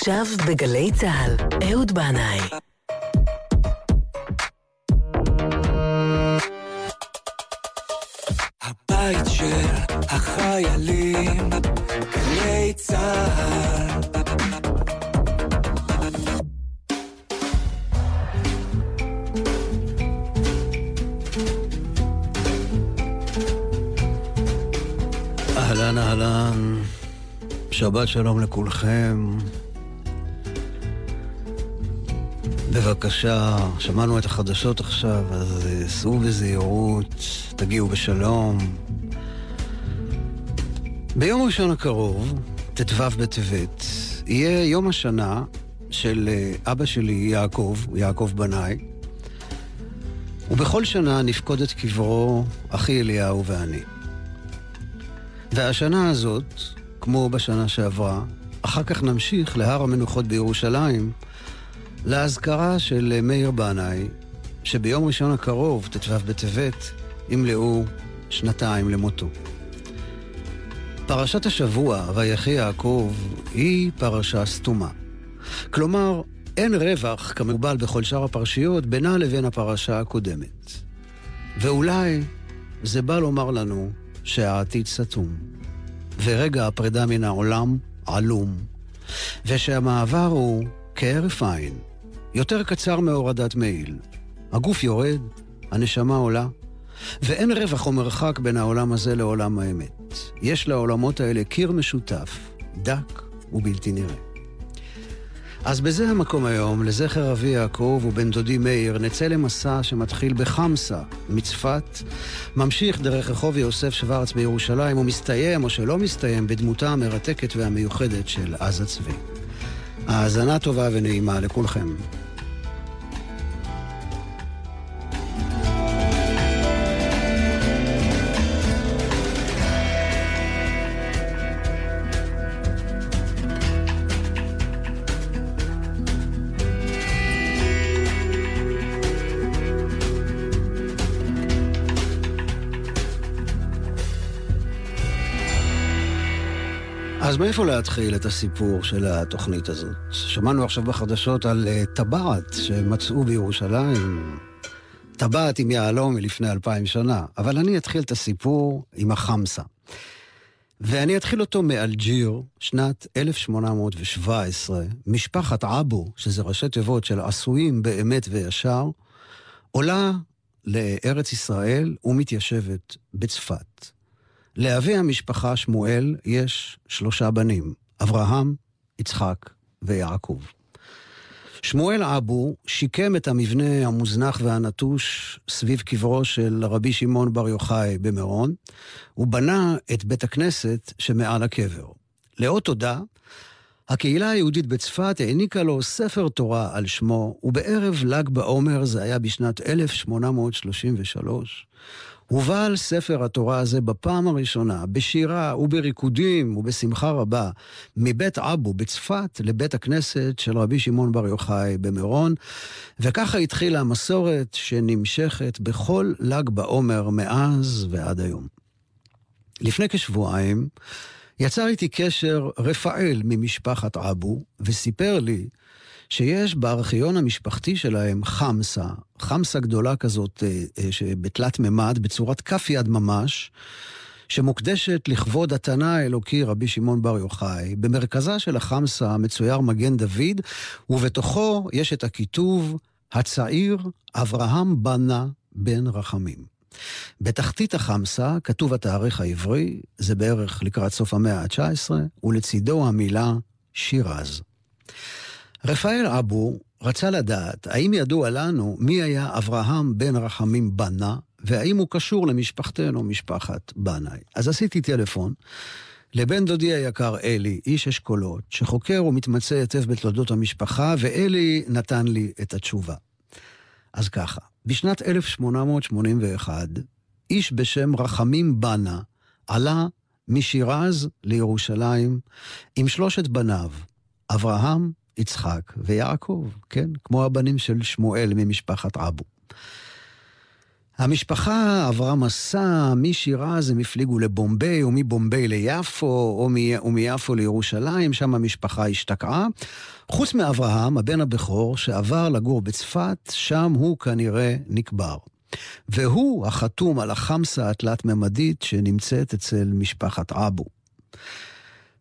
עכשיו בגלי צה"ל, אהוד בנאי. הבית של החיילים, גלי צה"ל. אהלן, אהלן, שבת שלום לכולכם. בבקשה, שמענו את החדשות עכשיו, אז אה, סעו בזהירות, תגיעו בשלום. ביום ראשון הקרוב, ט"ו בטבת, יהיה יום השנה של אה, אבא שלי, יעקב, יעקב בנאי, ובכל שנה נפקוד את קברו אחי אליהו ואני. והשנה הזאת, כמו בשנה שעברה, אחר כך נמשיך להר המנוחות בירושלים, לאזכרה של מאיר בנאי, שביום ראשון הקרוב, ט"ו בטבת, ימלאו שנתיים למותו. פרשת השבוע, ויחי יעקב, היא פרשה סתומה. כלומר, אין רווח, כמקובל בכל שאר הפרשיות, בינה לבין הפרשה הקודמת. ואולי זה בא לומר לנו שהעתיד סתום, ורגע הפרידה מן העולם עלום, ושהמעבר הוא כהרף עין, יותר קצר מהורדת מעיל. הגוף יורד, הנשמה עולה, ואין רווח או מרחק בין העולם הזה לעולם האמת. יש לעולמות האלה קיר משותף, דק ובלתי נראה. אז בזה המקום היום, לזכר אבי יעקב ובן דודי מאיר, נצא למסע שמתחיל בחמסה, מצפת, ממשיך דרך רחוב יוסף שוורץ בירושלים, ומסתיים, או שלא מסתיים, בדמותה המרתקת והמיוחדת של עזה צבי. האזנה טובה ונעימה לכולכם. מאיפה להתחיל את הסיפור של התוכנית הזאת? שמענו עכשיו בחדשות על uh, טבעת שמצאו בירושלים, טבעת עם יהלום מלפני אלפיים שנה, אבל אני אתחיל את הסיפור עם החמסה. ואני אתחיל אותו מאלג'יר, שנת 1817, משפחת אבו, שזה ראשי תיבות של עשויים באמת וישר, עולה לארץ ישראל ומתיישבת בצפת. לאבי המשפחה שמואל יש שלושה בנים, אברהם, יצחק ויעקב. שמואל אבו שיקם את המבנה המוזנח והנטוש סביב קברו של רבי שמעון בר יוחאי במירון, ובנה את בית הכנסת שמעל הקבר. לאות תודה, הקהילה היהודית בצפת העניקה לו ספר תורה על שמו, ובערב ל"ג בעומר, זה היה בשנת 1833, הובא ספר התורה הזה בפעם הראשונה, בשירה ובריקודים ובשמחה רבה, מבית אבו בצפת לבית הכנסת של רבי שמעון בר יוחאי במירון, וככה התחילה המסורת שנמשכת בכל ל"ג בעומר מאז ועד היום. לפני כשבועיים יצר איתי קשר רפאל ממשפחת אבו, וסיפר לי שיש בארכיון המשפחתי שלהם חמסה, חמסה גדולה כזאת בתלת מימד, בצורת כף יד ממש, שמוקדשת לכבוד התנא האלוקי רבי שמעון בר יוחאי. במרכזה של החמסה מצויר מגן דוד, ובתוכו יש את הכיתוב הצעיר אברהם בנה בן רחמים. בתחתית החמסה כתוב התאריך העברי, זה בערך לקראת סוף המאה ה-19, ולצידו המילה שירז. רפאל אבו רצה לדעת האם ידוע לנו מי היה אברהם בן רחמים בנה, והאם הוא קשור למשפחתנו, משפחת בנאי. אז עשיתי טלפון לבן דודי היקר אלי, איש אשכולות, שחוקר ומתמצא היטב בתולדות המשפחה, ואלי נתן לי את התשובה. אז ככה, בשנת 1881, איש בשם רחמים בנה עלה משירז לירושלים עם שלושת בניו, אברהם, יצחק ויעקב, כן? כמו הבנים של שמואל ממשפחת אבו. המשפחה עברה מסע משירז הם הפליגו לבומביי, או מבומביי ליפו, או, מ... או מיפו לירושלים, שם המשפחה השתקעה. חוץ מאברהם, הבן הבכור, שעבר לגור בצפת, שם הוא כנראה נקבר. והוא החתום על החמסה התלת-ממדית שנמצאת אצל משפחת אבו.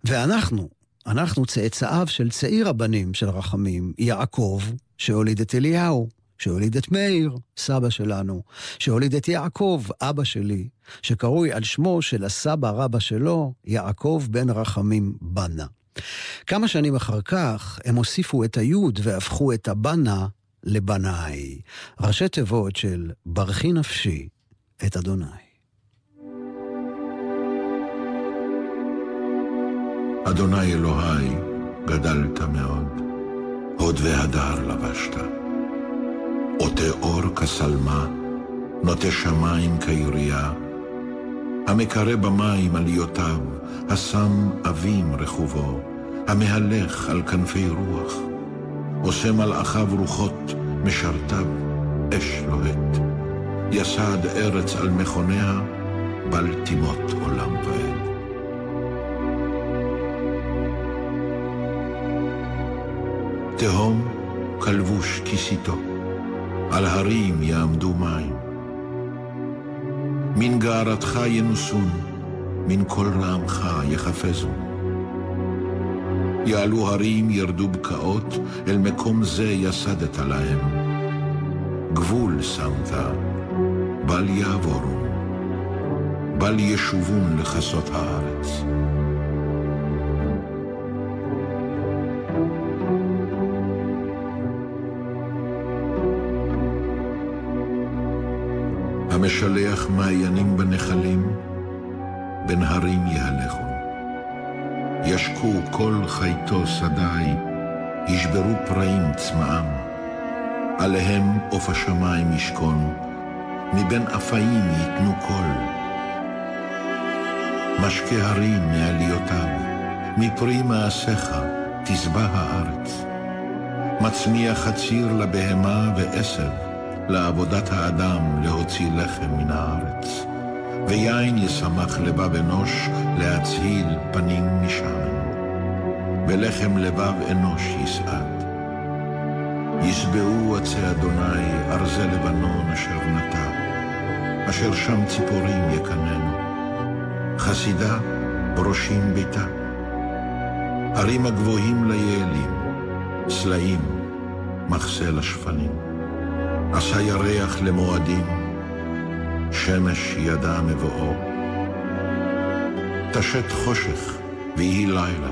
ואנחנו, אנחנו צאצאיו של צעיר הבנים של רחמים, יעקב, שהוליד את אליהו. שהוליד את מאיר, סבא שלנו, שהוליד את יעקב, אבא שלי, שקרוי על שמו של הסבא רבא שלו, יעקב בן רחמים בנה. כמה שנים אחר כך, הם הוסיפו את היוד והפכו את הבנה לבנאי, ראשי תיבות של ברכי נפשי את אדוני. אדוני אלוהי, גדלת מאוד, הוד והדר לבשת. עוטה אור כשלמה, נוטה שמיים כעירייה, המקרא במים עליותיו, השם אבים רכובו, המהלך על כנפי רוח, עושה מלאכיו רוחות, משרתיו, אש לוהט, יסד ארץ על מכוניה, בל תימות עולם ועד. תהום כלבוש כיסיתו. על הרים יעמדו מים. מן גערתך ינוסון, מן כל רעמך יחפזו. יעלו הרים ירדו בקעות, אל מקום זה יסדת להם. גבול שמת, בל יעבורו, בל ישובון לכסות הארץ. המשלח מעיינים בנחלים, בין הרים יהלכו. ישקו כל חייתו שדי, ישברו פראים צמאם. עליהם עוף השמיים ישכון, מבין אפאים ייתנו קול. משקה הרים מעליותיו, מפרי מעשיך תשבע הארץ. מצמיח חציר לבהמה ועשב, לעבודת האדם להוציא לחם מן הארץ. ויין ישמח לבב אנוש להצהיל פנים משמן. ולחם לבב אנוש יסעד. ישבעו עצי אדוני ארזי לבנון אשר נטע, אשר שם ציפורים יקננו. חסידה ברושים ביתה. ערים הגבוהים ליעלים, סלעים, מחסה לשפנים. עשה ירח למועדים, שמש ידע מבואו. תשת חושך ויהי לילה,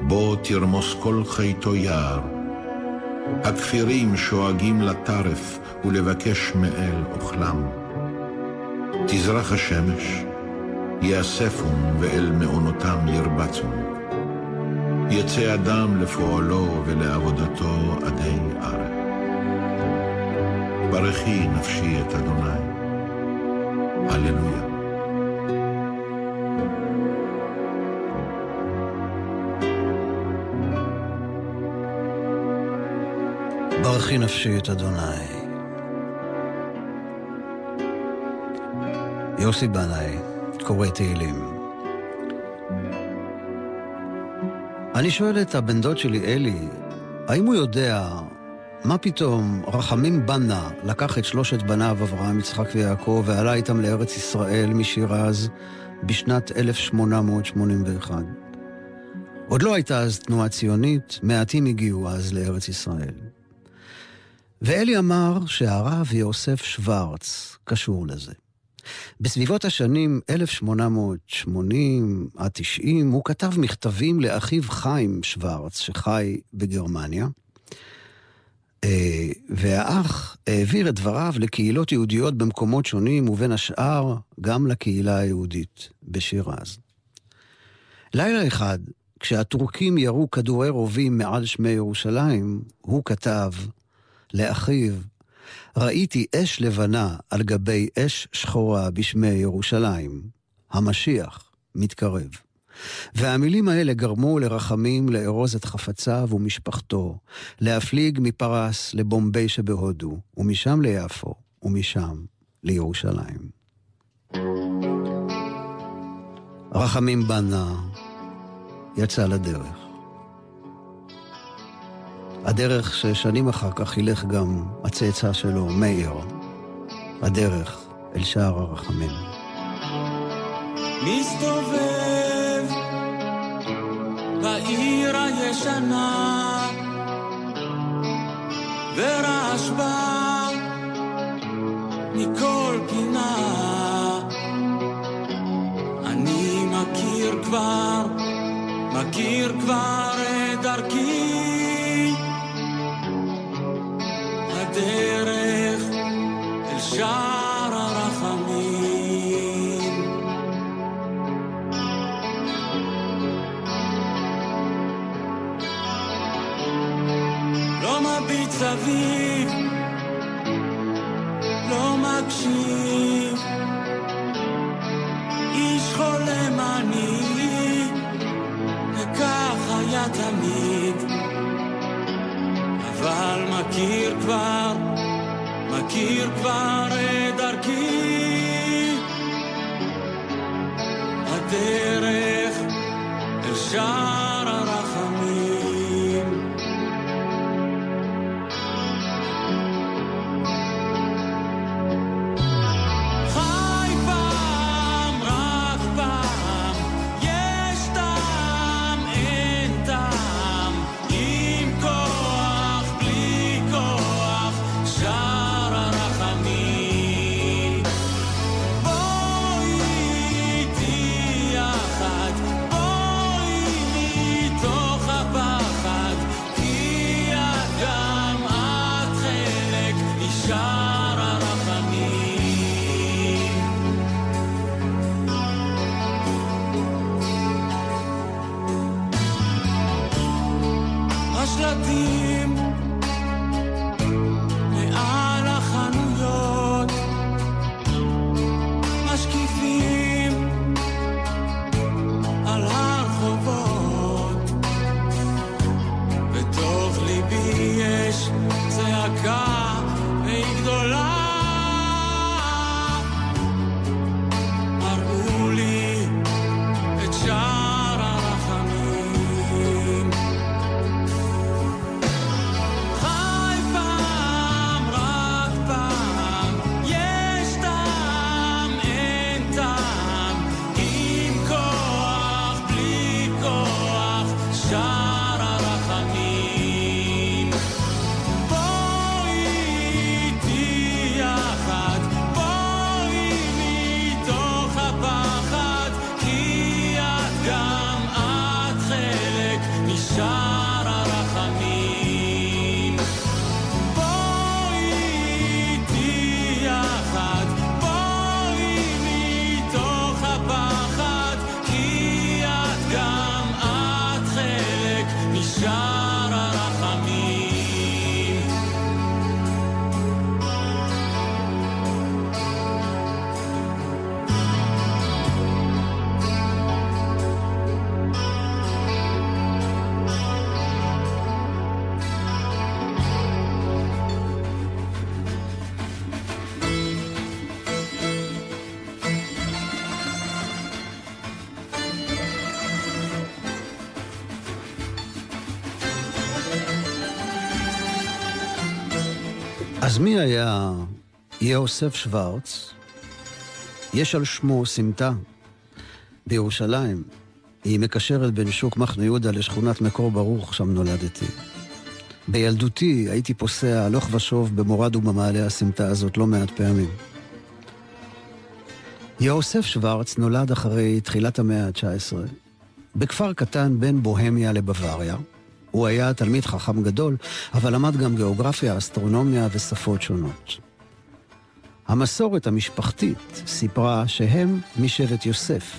בו תרמוס כל חייתו יער. הכפירים שואגים לטרף ולבקש מאל אוכלם. תזרח השמש, יאספון ואל מעונותם ירבצון. יצא אדם לפועלו ולעבודתו עדי ארץ. ברכי נפשי את אדוני. הללויה. ברכי נפשי את אדוני. יוסי בנאי, קורא תהילים. אני שואל את הבן דוד שלי, אלי, האם הוא יודע מה פתאום, רחמים בנה לקח את שלושת בניו, אברהם, יצחק ויעקב, ועלה איתם לארץ ישראל משירז בשנת 1881. עוד לא הייתה אז תנועה ציונית, מעטים הגיעו אז לארץ ישראל. ואלי אמר שהרב יוסף שוורץ קשור לזה. בסביבות השנים 1880 עד 90 הוא כתב מכתבים לאחיו חיים שוורץ, שחי בגרמניה, והאח העביר את דבריו לקהילות יהודיות במקומות שונים, ובין השאר גם לקהילה היהודית בשירז. לילה אחד, כשהטורקים ירו כדורי רובים מעל שמי ירושלים, הוא כתב לאחיו, ראיתי אש לבנה על גבי אש שחורה בשמי ירושלים. המשיח מתקרב. והמילים האלה גרמו לרחמים לארוז את חפציו ומשפחתו, להפליג מפרס לבומביי שבהודו, ומשם ליפו, ומשם לירושלים. רחמים בנה יצא לדרך. הדרך ששנים אחר כך ילך גם הצאצא שלו, מאיר. הדרך אל שער הרחמים. מסתובב בעיר הישנה ורעש בה מכל פינה. אני מכיר כבר, מכיר כבר את דרכי. הדרך אל שער מביט סביב, לא מקשיב, איש חולם אני, וכך היה תמיד, אבל מכיר כבר, מכיר כבר את דרכי, הדרך אל שער מי היה יוסף שוורץ? יש על שמו סמטה בירושלים. היא מקשרת בין שוק מחנה יהודה לשכונת מקור ברוך, שם נולדתי. בילדותי הייתי פוסע הלוך ושוב במורד ובמעלה הסמטה הזאת לא מעט פעמים. יוסף שוורץ נולד אחרי תחילת המאה ה-19, בכפר קטן בין בוהמיה לבוואריה. הוא היה תלמיד חכם גדול, אבל למד גם גיאוגרפיה, אסטרונומיה ושפות שונות. המסורת המשפחתית סיפרה שהם משבט יוסף,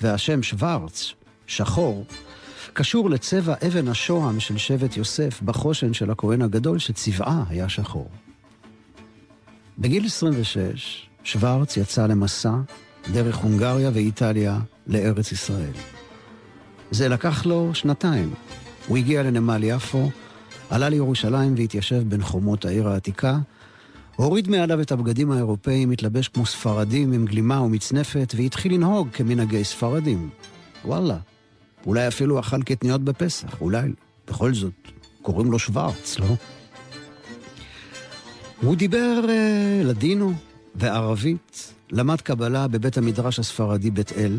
והשם שוורץ, שחור, קשור לצבע אבן השוהם של שבט יוסף בחושן של הכהן הגדול שצבעה היה שחור. בגיל 26, שוורץ יצא למסע דרך הונגריה ואיטליה לארץ ישראל. זה לקח לו שנתיים. הוא הגיע לנמל יפו, עלה לירושלים והתיישב בין חומות העיר העתיקה, הוריד מעליו את הבגדים האירופאים, התלבש כמו ספרדים עם גלימה ומצנפת, והתחיל לנהוג כמנהגי ספרדים. וואלה, אולי אפילו אכל קטניות בפסח, אולי, בכל זאת, קוראים לו שוורץ, לא? הוא דיבר אה, לדינו וערבית, למד קבלה בבית המדרש הספרדי בית אל.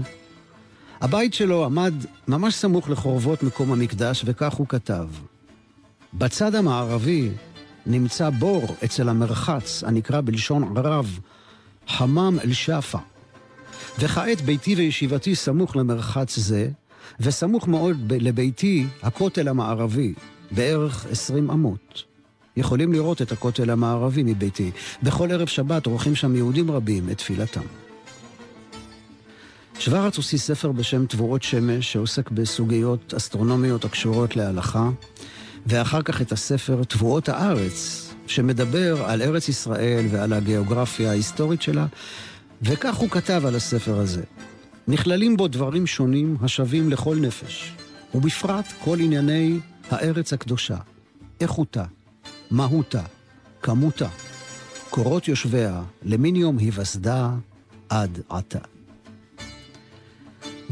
הבית שלו עמד ממש סמוך לחורבות מקום המקדש, וכך הוא כתב: בצד המערבי נמצא בור אצל המרחץ, הנקרא בלשון ערב, חמם אל-שפה. וכעת ביתי וישיבתי סמוך למרחץ זה, וסמוך מאוד לביתי הכותל המערבי, בערך עשרים אמות. יכולים לראות את הכותל המערבי מביתי. בכל ערב שבת עורכים שם יהודים רבים את תפילתם. שוורץ הוציא ספר בשם תבואות שמש, שעוסק בסוגיות אסטרונומיות הקשורות להלכה, ואחר כך את הספר תבואות הארץ, שמדבר על ארץ ישראל ועל הגיאוגרפיה ההיסטורית שלה, וכך הוא כתב על הספר הזה. נכללים בו דברים שונים השווים לכל נפש, ובפרט כל ענייני הארץ הקדושה, איכותה, מהותה, כמותה, קורות יושביה, למין יום היווסדה עד עתה.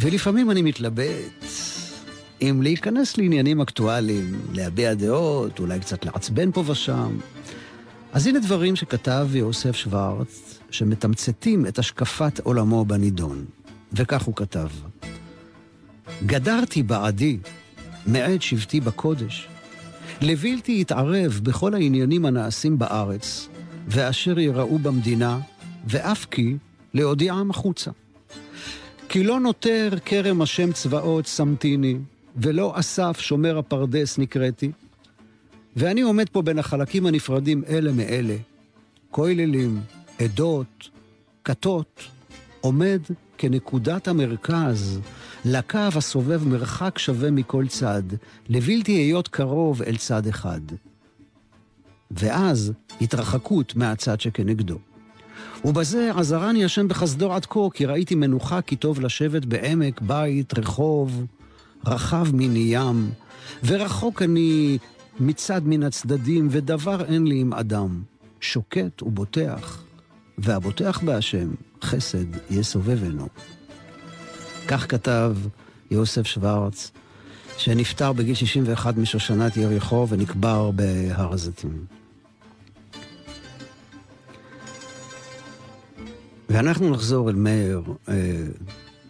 ולפעמים אני מתלבט אם להיכנס לעניינים אקטואליים, להביע דעות, אולי קצת לעצבן פה ושם. אז הנה דברים שכתב יוסף שוורץ, שמתמצתים את השקפת עולמו בנידון. וכך הוא כתב: גדרתי בעדי מעת שבטי בקודש, לבלתי יתערב בכל העניינים הנעשים בארץ, ואשר יראו במדינה, ואף כי להודיעם החוצה. כי לא נותר כרם השם צבאות שמתיני, ולא אסף שומר הפרדס נקראתי. ואני עומד פה בין החלקים הנפרדים אלה מאלה, כוללים, עדות, כתות, עומד כנקודת המרכז לקו הסובב מרחק שווה מכל צד, לבלתי היות קרוב אל צד אחד. ואז התרחקות מהצד שכנגדו. ובזה עזרני השם בחסדו עד כה, כי ראיתי מנוחה כי טוב לשבת בעמק, בית, רחוב, רחב מני ים, ורחוק אני מצד מן הצדדים, ודבר אין לי עם אדם. שוקט ובוטח, והבוטח בהשם, חסד יסובבנו. כך כתב יוסף שוורץ, שנפטר בגיל 61 משושנת יריחו ונקבר בהר הזיתים. ואנחנו נחזור אל מאיר, אה,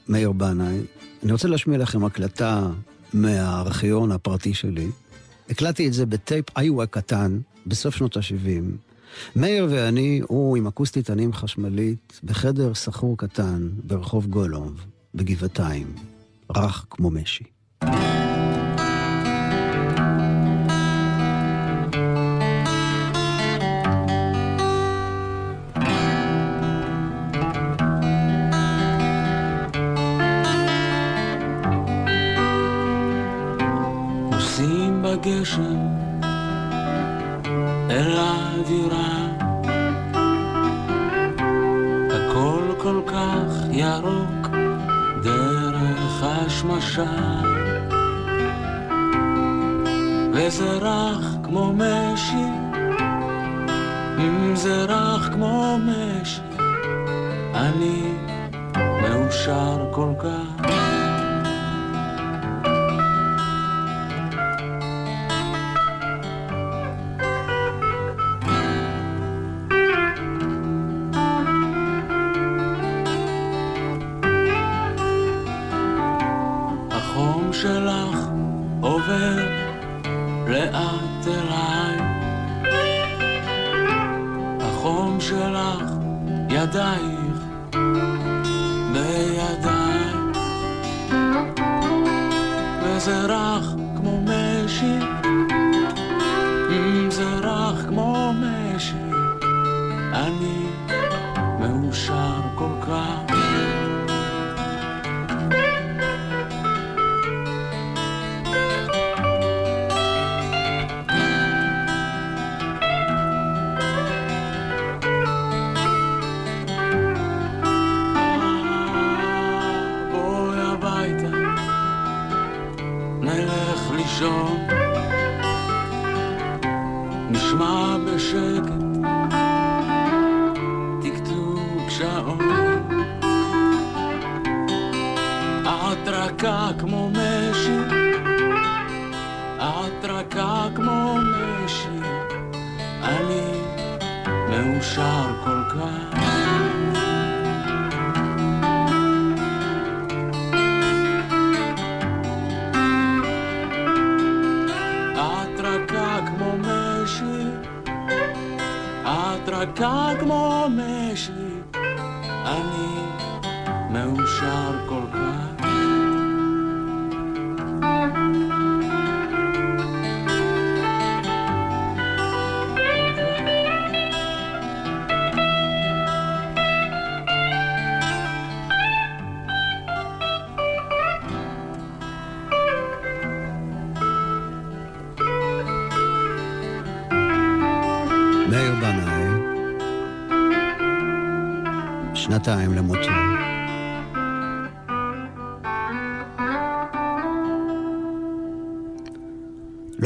מאיר בנאי. אני רוצה להשמיע לכם הקלטה מהארכיון הפרטי שלי. הקלטתי את זה בטייפ איווה קטן בסוף שנות ה-70. מאיר ואני, הוא עם אקוסטית ענים חשמלית, בחדר סחור קטן ברחוב גולוב, בגבעתיים, רך כמו משי. השמשה וזה רך כמו משי זה רך כמו משי אני מאושר כל כך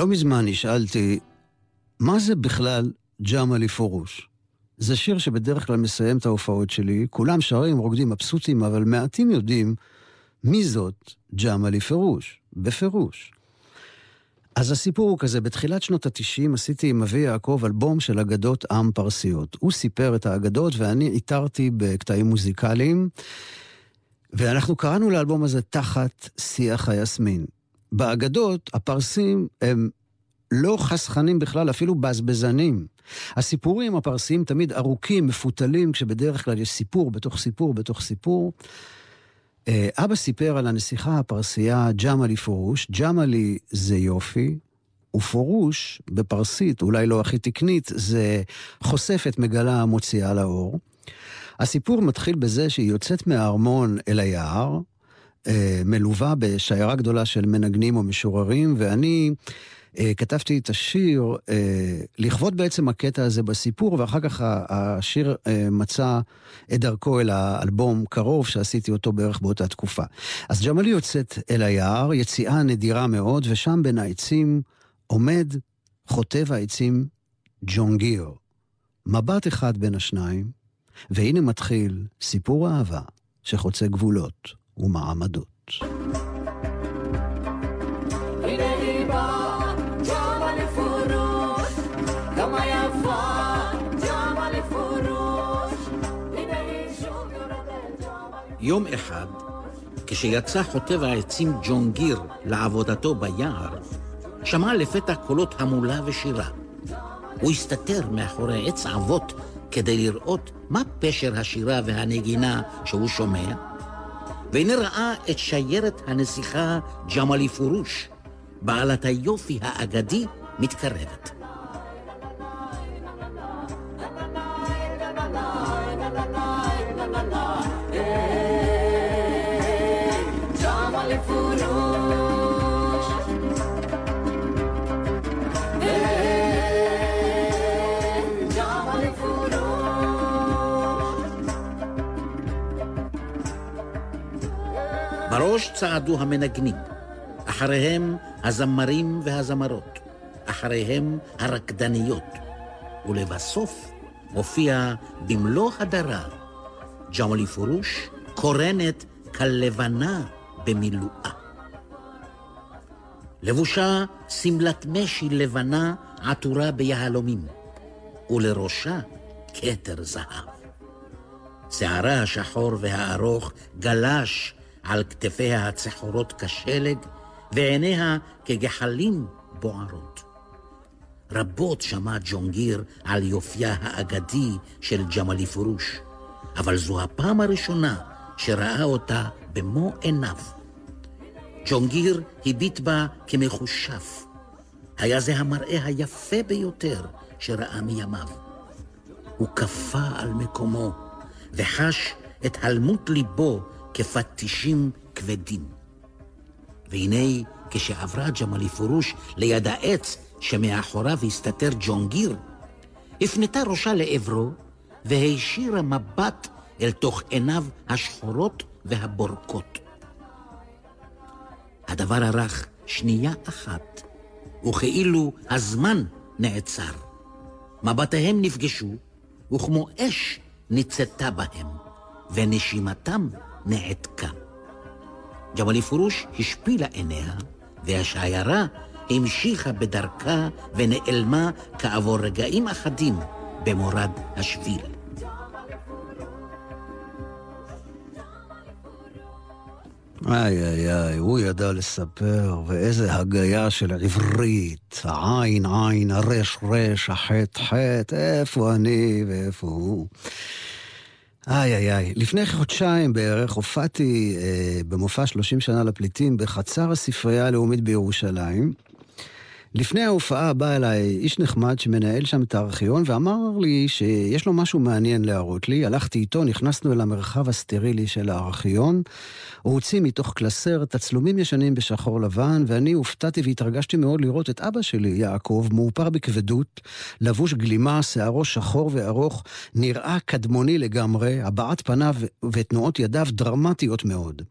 מזמן נשאלתי, מה זה בכלל ג'מאלי פורוש? זה שיר שבדרך כלל מסיים את ההופעות שלי, כולם שרים, רוקדים, מבסוטים, אבל מעטים יודעים מי זאת ג'מאלי פרוש, בפירוש. אז הסיפור הוא כזה, בתחילת שנות ה-90 עשיתי עם אבי יעקב אלבום של אגדות עם פרסיות. הוא סיפר את האגדות ואני איתרתי בקטעים מוזיקליים, ואנחנו קראנו לאלבום הזה תחת שיח היסמין. באגדות הפרסים הם לא חסכנים בכלל, אפילו בזבזנים. הסיפורים הפרסיים תמיד ארוכים, מפותלים, כשבדרך כלל יש סיפור בתוך סיפור בתוך סיפור. אה, אבא סיפר על הנסיכה הפרסייה ג'מאלי פורוש. ג'מאלי זה יופי, ופורוש בפרסית, אולי לא הכי תקנית, זה חושפת, מגלה, מוציאה לאור. הסיפור מתחיל בזה שהיא יוצאת מהארמון אל היער, אה, מלווה בשיירה גדולה של מנגנים או משוררים, ואני כתבתי את השיר אה, לכבוד בעצם הקטע הזה בסיפור, ואחר כך השיר אה, מצא את דרכו אל האלבום קרוב, שעשיתי אותו בערך באותה תקופה. אז ג'מאלי יוצאת אל היער, יציאה נדירה מאוד, ושם בין העצים עומד חוטב העצים ג'ון גיר. מבט אחד בין השניים, והנה מתחיל סיפור אהבה שחוצה גבולות ומעמדות. יום אחד, כשיצא חוטב העצים ג'ון גיר לעבודתו ביער, שמע לפתע קולות המולה ושירה. הוא הסתתר מאחורי עץ אבות כדי לראות מה פשר השירה והנגינה שהוא שומע, והנה ראה את שיירת הנסיכה ג'מאלי פורוש, בעלת היופי האגדי, מתקרבת. צעדו המנגנים, אחריהם הזמרים והזמרות, אחריהם הרקדניות, ולבסוף הופיע במלוא הדרה ג'מאלי פורוש, קורנת כלבנה במילואה. לבושה שמלת משי לבנה עטורה ביהלומים, ולראשה כתר זהב. שערה השחור והארוך גלש על כתפיה הצחורות כשלג, ועיניה כגחלים בוערות. רבות שמע ג'ונגיר על יופייה האגדי של ג'מאלי פורוש, אבל זו הפעם הראשונה שראה אותה במו עיניו. ג'ונגיר הביט בה כמחושף. היה זה המראה היפה ביותר שראה מימיו. הוא קפא על מקומו, וחש את הלמות ליבו כפטישים כבדים. והנה, כשעברה ג'מאלי פורוש ליד העץ שמאחוריו הסתתר ג'ונגיר, הפנתה ראשה לעברו והישירה מבט אל תוך עיניו השחורות והבורקות. הדבר ארך שנייה אחת, וכאילו הזמן נעצר. מבטיהם נפגשו, וכמו אש ניצתה בהם, ונשימתם נעתקה. ג'מאלי פורוש השפילה עיניה, והשיירה המשיכה בדרכה ונעלמה כעבור רגעים אחדים במורד השביל. איי איי איי, הוא ידע לספר, ואיזה הגיה של עברית. העין עין, הרש רש, החטא חטא, איפה אני ואיפה הוא. איי איי איי. לפני חודשיים בערך הופעתי אה, במופע 30 שנה לפליטים בחצר הספרייה הלאומית בירושלים. לפני ההופעה בא אליי איש נחמד שמנהל שם את הארכיון ואמר לי שיש לו משהו מעניין להראות לי. הלכתי איתו, נכנסנו אל המרחב הסטרילי של הארכיון. הוא הוציא מתוך קלסר תצלומים ישנים בשחור לבן, ואני הופתעתי והתרגשתי מאוד לראות את אבא שלי, יעקב, מאופר בכבדות, לבוש גלימה, שערו שחור וארוך, נראה קדמוני לגמרי, הבעת פניו ותנועות ידיו דרמטיות מאוד.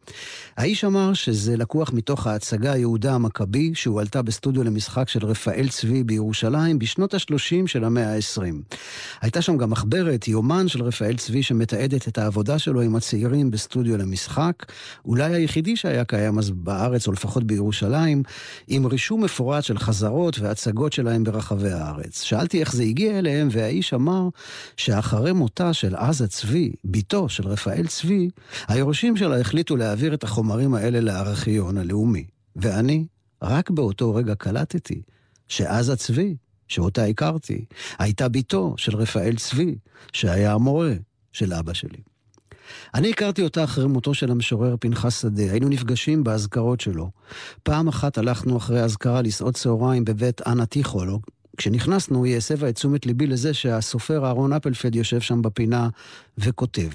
האיש אמר שזה לקוח מתוך ההצגה יהודה המכבי, שהועלתה בסטודיו למשחק של רפאל צבי בירושלים בשנות ה-30 של המאה ה-20. הייתה שם גם מחברת, יומן של רפאל צבי, שמתעדת את העבודה שלו עם הצעירים בסטודיו למשחק. אולי היחידי שהיה קיים אז בארץ, או לפחות בירושלים, עם רישום מפורט של חזרות והצגות שלהם ברחבי הארץ. שאלתי איך זה הגיע אליהם, והאיש אמר שאחרי מותה של עזה צבי, בתו של רפאל צבי, היורשים שלה החליטו להעביר את החומרים האלה לארכיון הלאומי. ואני, רק באותו רגע קלטתי שעזה צבי, שאותה הכרתי, הייתה בתו של רפאל צבי, שהיה המורה של אבא שלי. אני הכרתי אותה אחרי מותו של המשורר פנחס שדה, היינו נפגשים באזכרות שלו. פעם אחת הלכנו אחרי האזכרה לסעוד צהריים בבית אנה טיכולוג, כשנכנסנו, היא הסבה את תשומת ליבי לזה שהסופר אהרון אפלפלד יושב שם בפינה וכותב.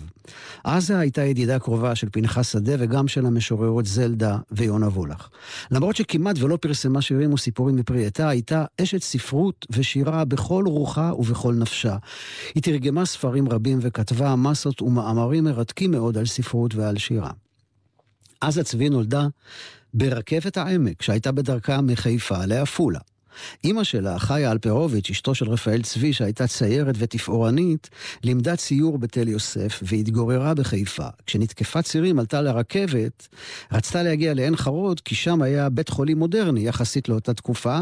עזה הייתה ידידה קרובה של פנחס שדה וגם של המשוררות זלדה ויונה וולך. למרות שכמעט ולא פרסמה שירים וסיפורים מפרי עטה, הייתה אשת ספרות ושירה בכל רוחה ובכל נפשה. היא תרגמה ספרים רבים וכתבה מסות ומאמרים מרתקים מאוד על ספרות ועל שירה. עזה צבי נולדה ברכבת העמק, שהייתה בדרכה מחיפה לעפולה. אימא שלה, חיה אלפרוביץ', אשתו של רפאל צבי, שהייתה ציירת ותפאורנית, לימדה ציור בתל יוסף והתגוררה בחיפה. כשנתקפה צירים עלתה לרכבת, רצתה להגיע לעין חרוד, כי שם היה בית חולים מודרני יחסית לאותה תקופה,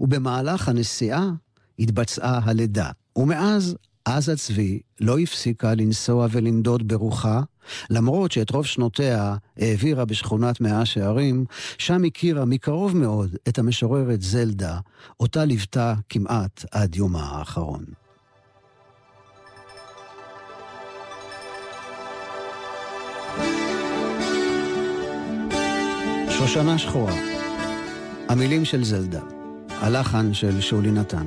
ובמהלך הנסיעה התבצעה הלידה. ומאז עזה צבי לא הפסיקה לנסוע ולנדוד ברוחה, למרות שאת רוב שנותיה העבירה בשכונת מאה שערים, שם הכירה מקרוב מאוד את המשוררת זלדה, אותה ליוותה כמעט עד יומה האחרון. שושנה שחורה, המילים של זלדה, הלחן של שולי נתן.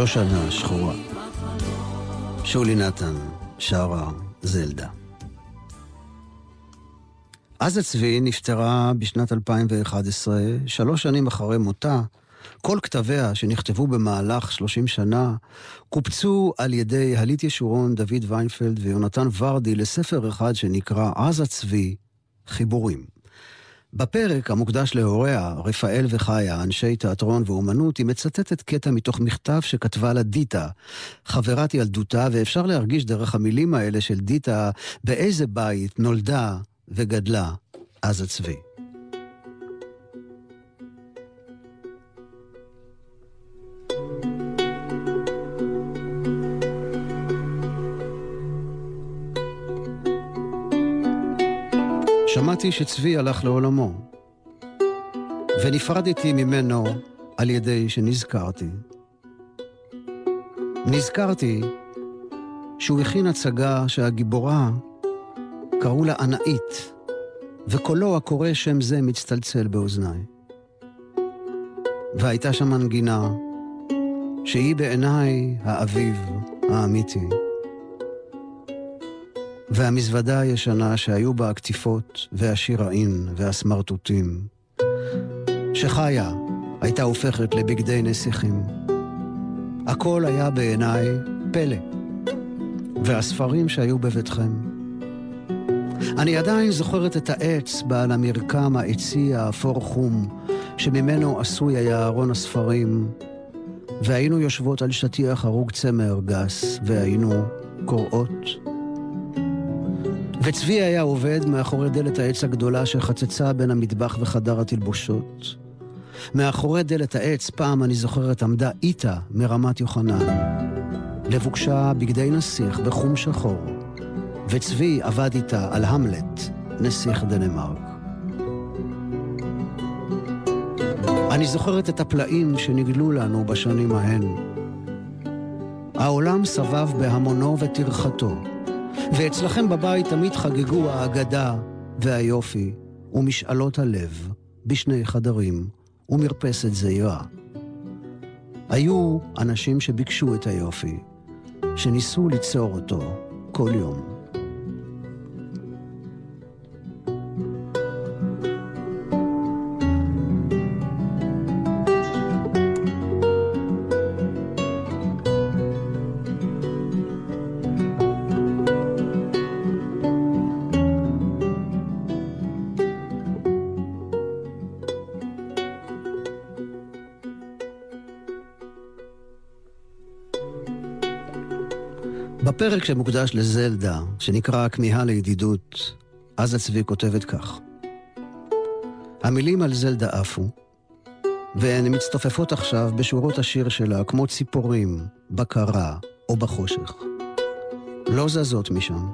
שושנה שחורה. שולי נתן שרה זלדה. עזה צבי נפטרה בשנת 2011, שלוש שנים אחרי מותה. כל כתביה שנכתבו במהלך 30 שנה קופצו על ידי הלית ישורון, דוד ויינפלד ויונתן ורדי לספר אחד שנקרא עזה צבי, חיבורים. בפרק המוקדש להוריה, רפאל וחיה, אנשי תיאטרון ואומנות, היא מצטטת קטע מתוך מכתב שכתבה לה דיטה, חברת ילדותה, ואפשר להרגיש דרך המילים האלה של דיטה באיזה בית נולדה וגדלה עזה צבי. שמעתי שצבי הלך לעולמו, ונפרדתי ממנו על ידי שנזכרתי. נזכרתי שהוא הכין הצגה שהגיבורה קראו לה ענאית, וקולו הקורא שם זה מצטלצל באוזניי. והייתה שם מנגינה שהיא בעיניי האביב האמיתי. והמזוודה הישנה שהיו בה הקטיפות והשיראים והסמרטוטים, שחיה הייתה הופכת לבגדי נסיכים. הכל היה בעיניי פלא, והספרים שהיו בביתכם. אני עדיין זוכרת את העץ בעל המרקם העצי האפור חום, שממנו עשוי היה ארון הספרים, והיינו יושבות על שטיח הרוג צמר גס, והיינו קוראות. וצבי היה עובד מאחורי דלת העץ הגדולה שחצצה בין המטבח וחדר התלבושות. מאחורי דלת העץ, פעם אני זוכרת, עמדה איתה מרמת יוחנן. לבוקשה בגדי נסיך בחום שחור, וצבי עבד איתה על המלט, נסיך דנמרק. אני זוכרת את הפלאים שנגלו לנו בשנים ההן. העולם סבב בהמונו וטרחתו. ואצלכם בבית תמיד חגגו האגדה והיופי ומשאלות הלב בשני חדרים ומרפסת זהירה. היו אנשים שביקשו את היופי, שניסו ליצור אותו כל יום. בפרק שמוקדש לזלדה, שנקרא הכמיהה לידידות, עזה צבי כותבת כך: המילים על זלדה עפו, והן מצטופפות עכשיו בשורות השיר שלה כמו ציפורים, בקרה או בחושך. לא זזות משם.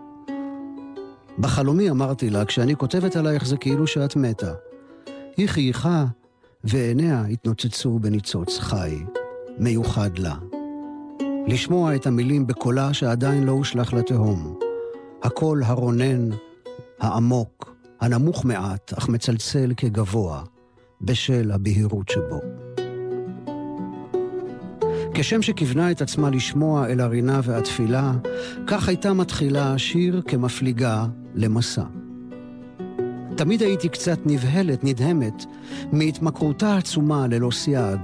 בחלומי אמרתי לה, כשאני כותבת עלייך זה כאילו שאת מתה. היא חייכה, ועיניה התנוצצו בניצוץ חי, מיוחד לה. לשמוע את המילים בקולה שעדיין לא הושלך לתהום. הקול הרונן, העמוק, הנמוך מעט, אך מצלצל כגבוה, בשל הבהירות שבו. כשם שכיוונה את עצמה לשמוע אל הרינה והתפילה, כך הייתה מתחילה השיר כמפליגה למסע. תמיד הייתי קצת נבהלת, נדהמת, מהתמכרותה העצומה ללא סייג,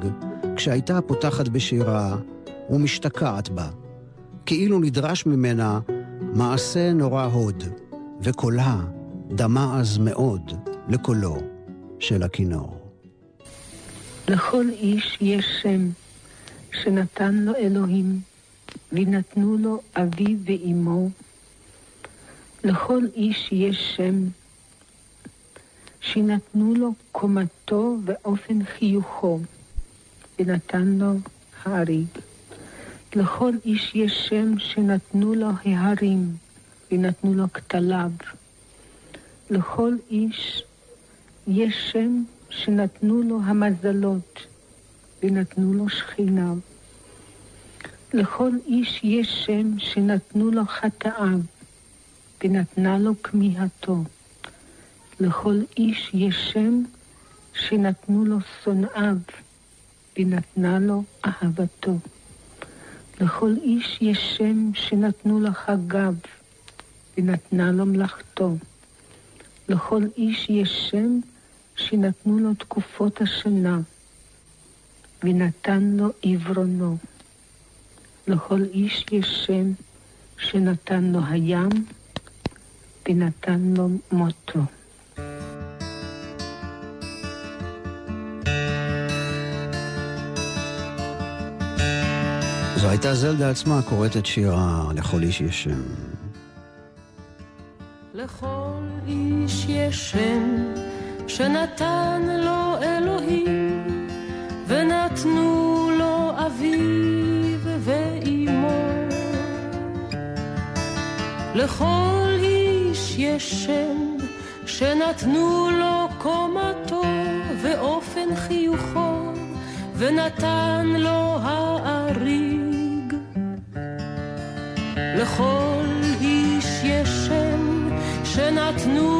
כשהייתה פותחת בשירה ומשתקעת בה, כאילו נדרש ממנה מעשה נורא הוד, וקולה דמה אז מאוד לקולו של הכינור. לכל איש יש שם שנתן לו אלוהים, ונתנו לו אביו ואימו. לכל איש יש שם שנתנו לו קומתו ואופן חיוכו, ונתן לו האריג. לכל איש יש שם שנתנו לו ההרים ונתנו לו כתליו. לכל איש יש שם שנתנו לו המזלות ונתנו לו שכיניו. לכל איש יש שם שנתנו לו חטאיו ונתנה לו כמיהתו. לכל איש יש שם שנתנו לו שונאיו ונתנה לו אהבתו. לכל איש יש שם שנתנו לך גב, ונתנה לו מלאכתו. לכל איש יש שם שנתנו לו תקופות השנה, ונתן לו עברונו. לכל איש יש שם שנתן לו הים, ונתן לו מותו. זו הייתה זלדה עצמה קוראת את שירה לכל איש יש שם. לכל איש יש שם שנתן לו אלוהים, ונתנו לו אביו ואימו. לכל איש יש שם שנתנו לו קומתו ואופן חיוכו, ונתן לו האריג. שנתנו לו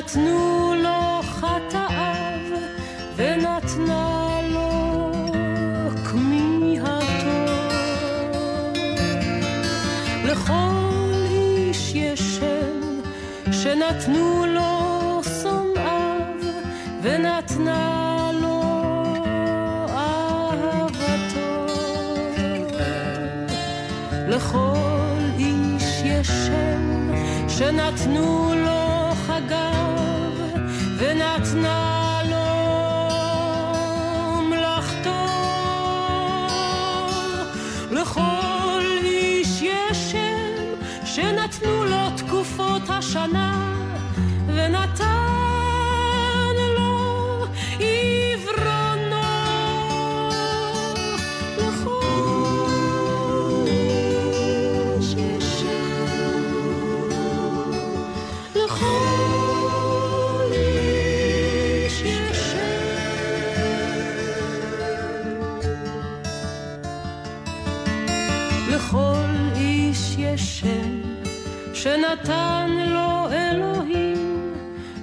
שנתנו לו חטאיו ונתנה לו כמיהתו. לכל איש יש שם שנתנו לו שונאיו ונתנה. לכל איש יש שם שנתנו לו שנתן לו אלוהים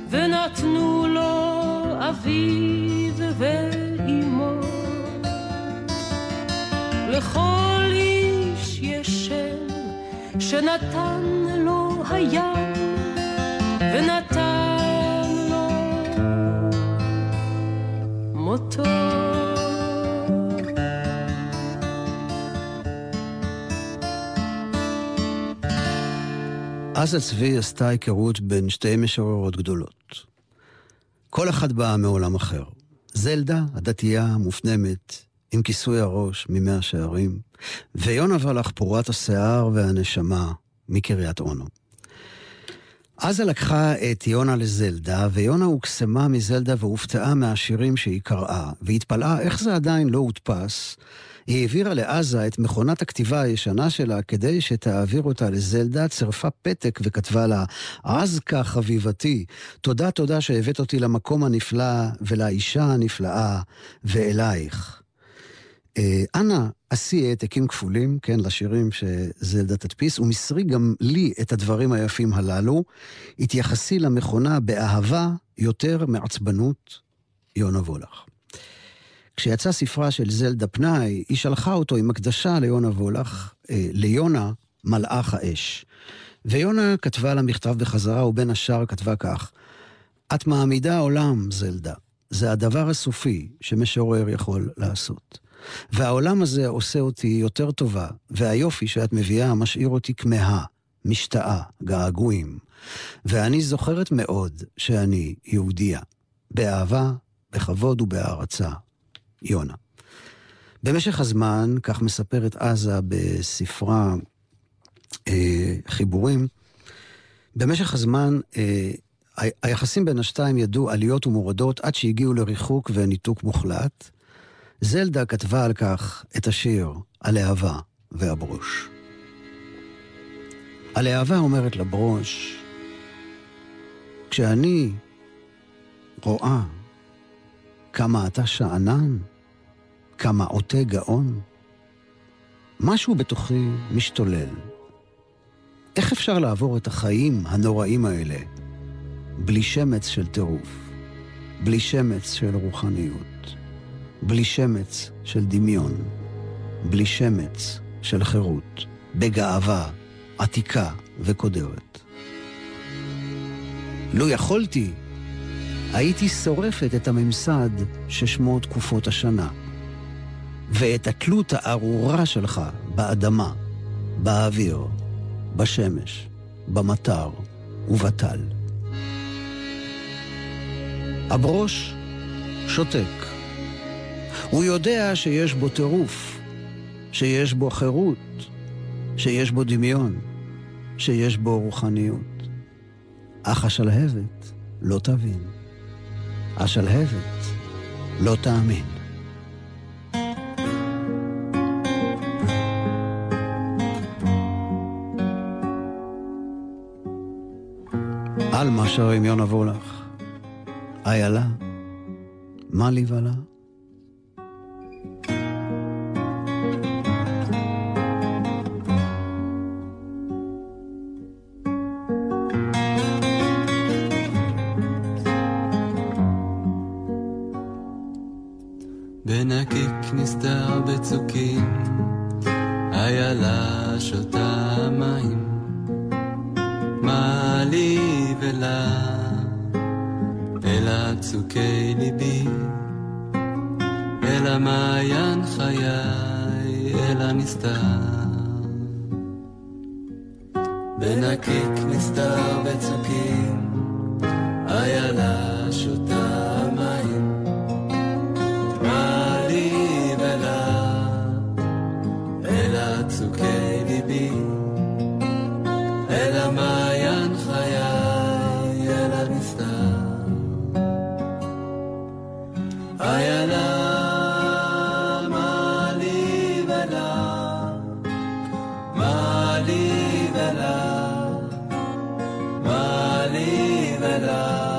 ונתנו לו אביו ואימו. לכל איש יש שם שנתן לו הים אז הצבי עשתה היכרות בין שתי משוררות גדולות. כל אחת באה מעולם אחר. זלדה, הדתייה המופנמת, עם כיסוי הראש ממאה שערים, ויונה ולך פורת השיער והנשמה מקריית אונו. עזה לקחה את יונה לזלדה, ויונה הוקסמה מזלדה והופתעה מהשירים שהיא קראה, והתפלאה איך זה עדיין לא הודפס. היא העבירה לעזה את מכונת הכתיבה הישנה שלה כדי שתעביר אותה לזלדה, צירפה פתק וכתבה לה, עזקה חביבתי, תודה תודה שהבאת אותי למקום הנפלא ולאישה הנפלאה ואלייך. אה, אנא, עשי העתקים כפולים, כן, לשירים שזלדה תדפיס, ומסרי גם לי את הדברים היפים הללו. התייחסי למכונה באהבה יותר מעצבנות, יונה וולך. כשיצא ספרה של זלדה פנאי, היא שלחה אותו עם הקדשה ליונה וולך, אה, ליונה מלאך האש. ויונה כתבה לה מכתב בחזרה, ובין השאר כתבה כך: את מעמידה עולם, זלדה. זה הדבר הסופי שמשורר יכול לעשות. והעולם הזה עושה אותי יותר טובה, והיופי שאת מביאה משאיר אותי כמהה, משתאה, געגועים. ואני זוכרת מאוד שאני יהודייה. באהבה, בכבוד ובהערצה. יונה. במשך הזמן, כך מספרת עזה בספרה אה, חיבורים. במשך הזמן, אה, היחסים בין השתיים ידעו עליות ומורדות עד שהגיעו לריחוק וניתוק מוחלט. זלדה כתבה על כך את השיר "הלהבה והברוש". הלהבה אומרת לברוש, כשאני רואה כמה אתה שאנן, כמה עוטה גאון, משהו בתוכי משתולל. איך אפשר לעבור את החיים הנוראים האלה בלי שמץ של טירוף, בלי שמץ של רוחניות, בלי שמץ של דמיון, בלי שמץ של חירות, בגאווה עתיקה וקודרת. לו יכולתי, הייתי שורפת את הממסד ששמו תקופות השנה, ואת התלות הארורה שלך באדמה, באוויר, בשמש, במטר ובטל. הברוש שותק. הוא יודע שיש בו טירוף, שיש בו חירות, שיש בו דמיון, שיש בו רוחניות. אך השלהבת לא תבין. השלהבת לא תאמין. על מה שרים יונה וולך, איילה, מה לי ולה? לי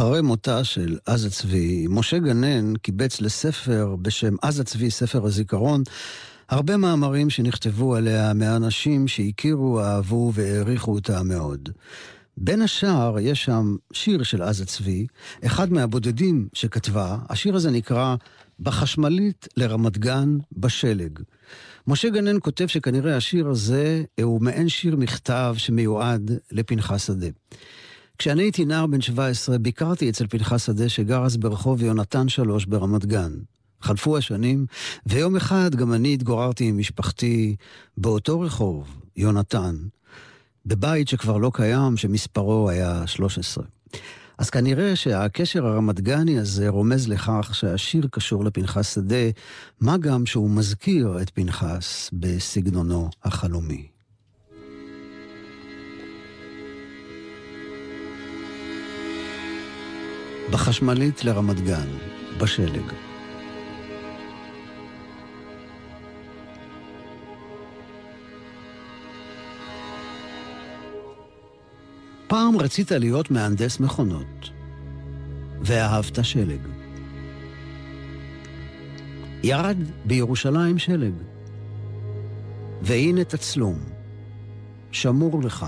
אחרי מותה של עזה צבי, משה גנן קיבץ לספר בשם עזה צבי, ספר הזיכרון, הרבה מאמרים שנכתבו עליה מאנשים שהכירו, אהבו והעריכו אותה מאוד. בין השאר, יש שם שיר של עזה צבי, אחד מהבודדים שכתבה, השיר הזה נקרא "בחשמלית לרמת גן בשלג". משה גנן כותב שכנראה השיר הזה הוא מעין שיר מכתב שמיועד לפנחס שדה. כשאני הייתי נער בן 17, ביקרתי אצל פנחס שדה שגר אז ברחוב יונתן 3 ברמת גן. חלפו השנים, ויום אחד גם אני התגוררתי עם משפחתי באותו רחוב, יונתן, בבית שכבר לא קיים, שמספרו היה 13. אז כנראה שהקשר הרמת גני הזה רומז לכך שהשיר קשור לפנחס שדה, מה גם שהוא מזכיר את פנחס בסגנונו החלומי. בחשמלית לרמת גן, בשלג. פעם רצית להיות מהנדס מכונות, ואהבת שלג. ירד בירושלים שלג, והנה תצלום, שמור לך,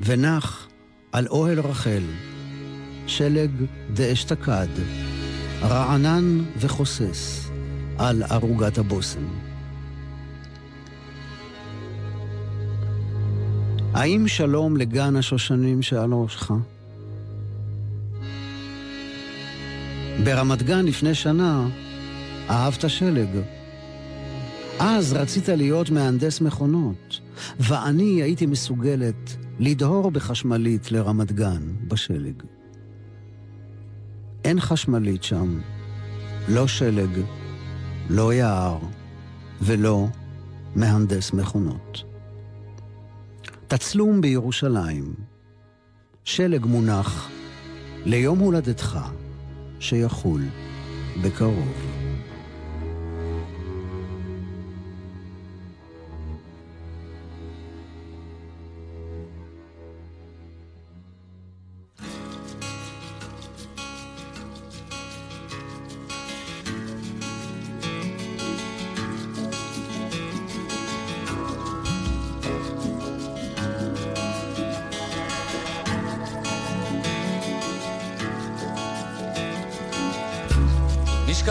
ונח על אוהל רחל, שלג דאשתקד, רענן וחוסס על ערוגת הבושם. האם שלום לגן השושנים שעל ראשך? ברמת גן לפני שנה אהבת שלג. אז רצית להיות מהנדס מכונות, ואני הייתי מסוגלת לדהור בחשמלית לרמת גן בשלג. אין חשמלית שם, לא שלג, לא יער ולא מהנדס מכונות. תצלום בירושלים, שלג מונח ליום הולדתך שיחול בקרוב.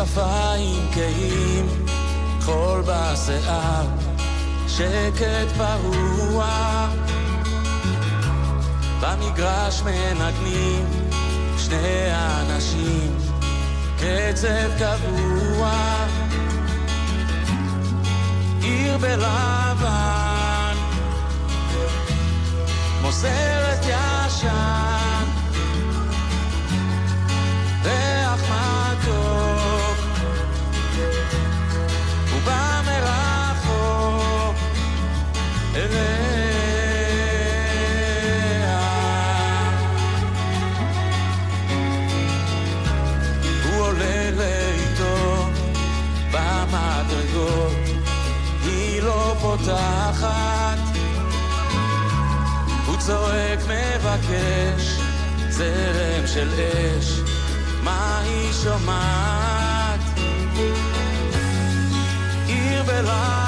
משקפיים כהים, חול בשיער, שקט פרוע. במגרש מנגנים שני אנשים, קצב קבוע. עיר בלבן, כמו סרט פותחת, הוא צועק מבקש זרם של אש מה היא שומעת? עיר בלבן,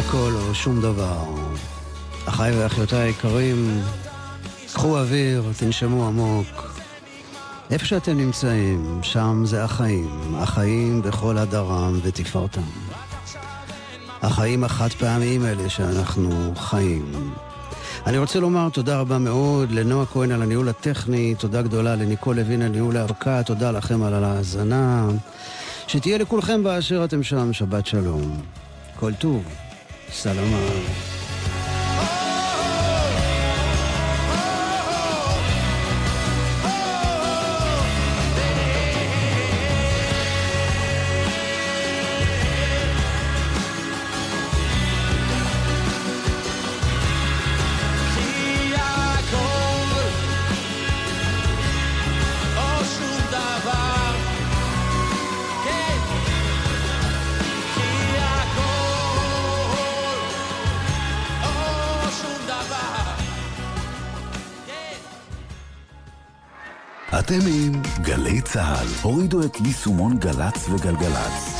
הכל או שום דבר. אחיי ואחיותיי היקרים, קחו אוויר, תנשמו עמוק. איפה שאתם נמצאים, שם זה החיים. החיים בכל הדרם ותפארתם. החיים החד פעמיים האלה שאנחנו חיים. אני רוצה לומר תודה רבה מאוד לנועה כהן על הניהול הטכני, תודה גדולה לניקול לוין על ניהול ההרקה, תודה לכם על ההאזנה. שתהיה לכולכם באשר אתם שם, שבת שלום. כל טוב, Salomon. הורידו את יישומון גל"צ וגלגלצ.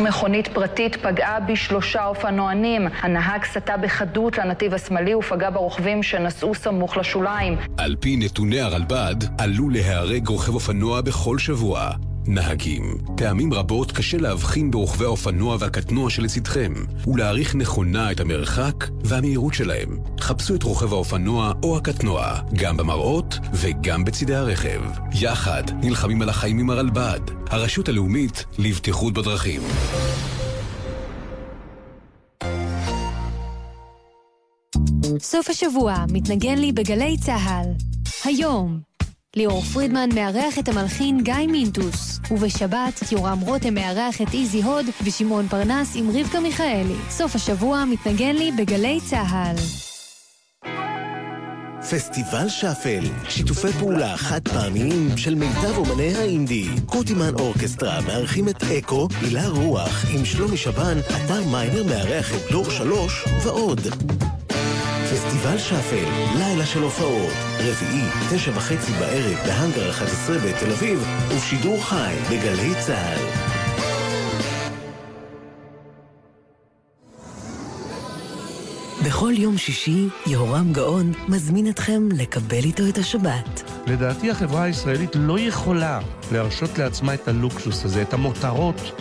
מכונית פרטית פגעה בשלושה אופנוענים. הנהג סטה בחדות לנתיב השמאלי ופגע ברוכבים שנסעו סמוך לשוליים. על פי נתוני הרלב"ד, עלול להיהרג רוכב אופנוע בכל שבוע. נהגים, פעמים רבות קשה להבחין ברוכבי האופנוע והקטנוע שלצדכם, ולהעריך נכונה את המרחק והמהירות שלהם. חפשו את רוכב האופנוע או הקטנוע, גם במראות וגם בצידי הרכב. יחד נלחמים על החיים עם הרלב"ד, הרשות הלאומית לבטיחות בדרכים. סוף השבוע מתנגן לי בגלי צה"ל. היום, ליאור פרידמן מארח את המלחין גיא מינטוס, ובשבת יורם רותם מארח את איזי הוד ושמעון פרנס עם רבקה מיכאלי. סוף השבוע מתנגן לי בגלי צה"ל. פסטיבל שפל, שיתופי פעולה חד פעמיים של מיטב אומני האינדי. קוטימן אורקסטרה מארחים את אקו, הילה רוח עם שלומי שבן, אתר מיינר מארח את דור שלוש ועוד. פסטיבל שפל, לילה של הופעות, רביעי, תשע וחצי בערב בהאנגר 11 בתל אביב, ובשידור חי בגלי צה"ל. בכל יום שישי, יהורם גאון מזמין אתכם לקבל איתו את השבת. לדעתי החברה הישראלית לא יכולה להרשות לעצמה את הלוקסוס הזה, את המותרות,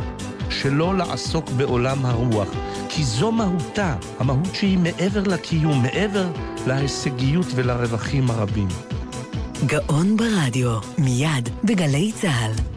שלא לעסוק בעולם הרוח. כי זו מהותה, המהות שהיא מעבר לקיום, מעבר להישגיות ולרווחים הרבים. גאון ברדיו, מיד בגלי צה"ל.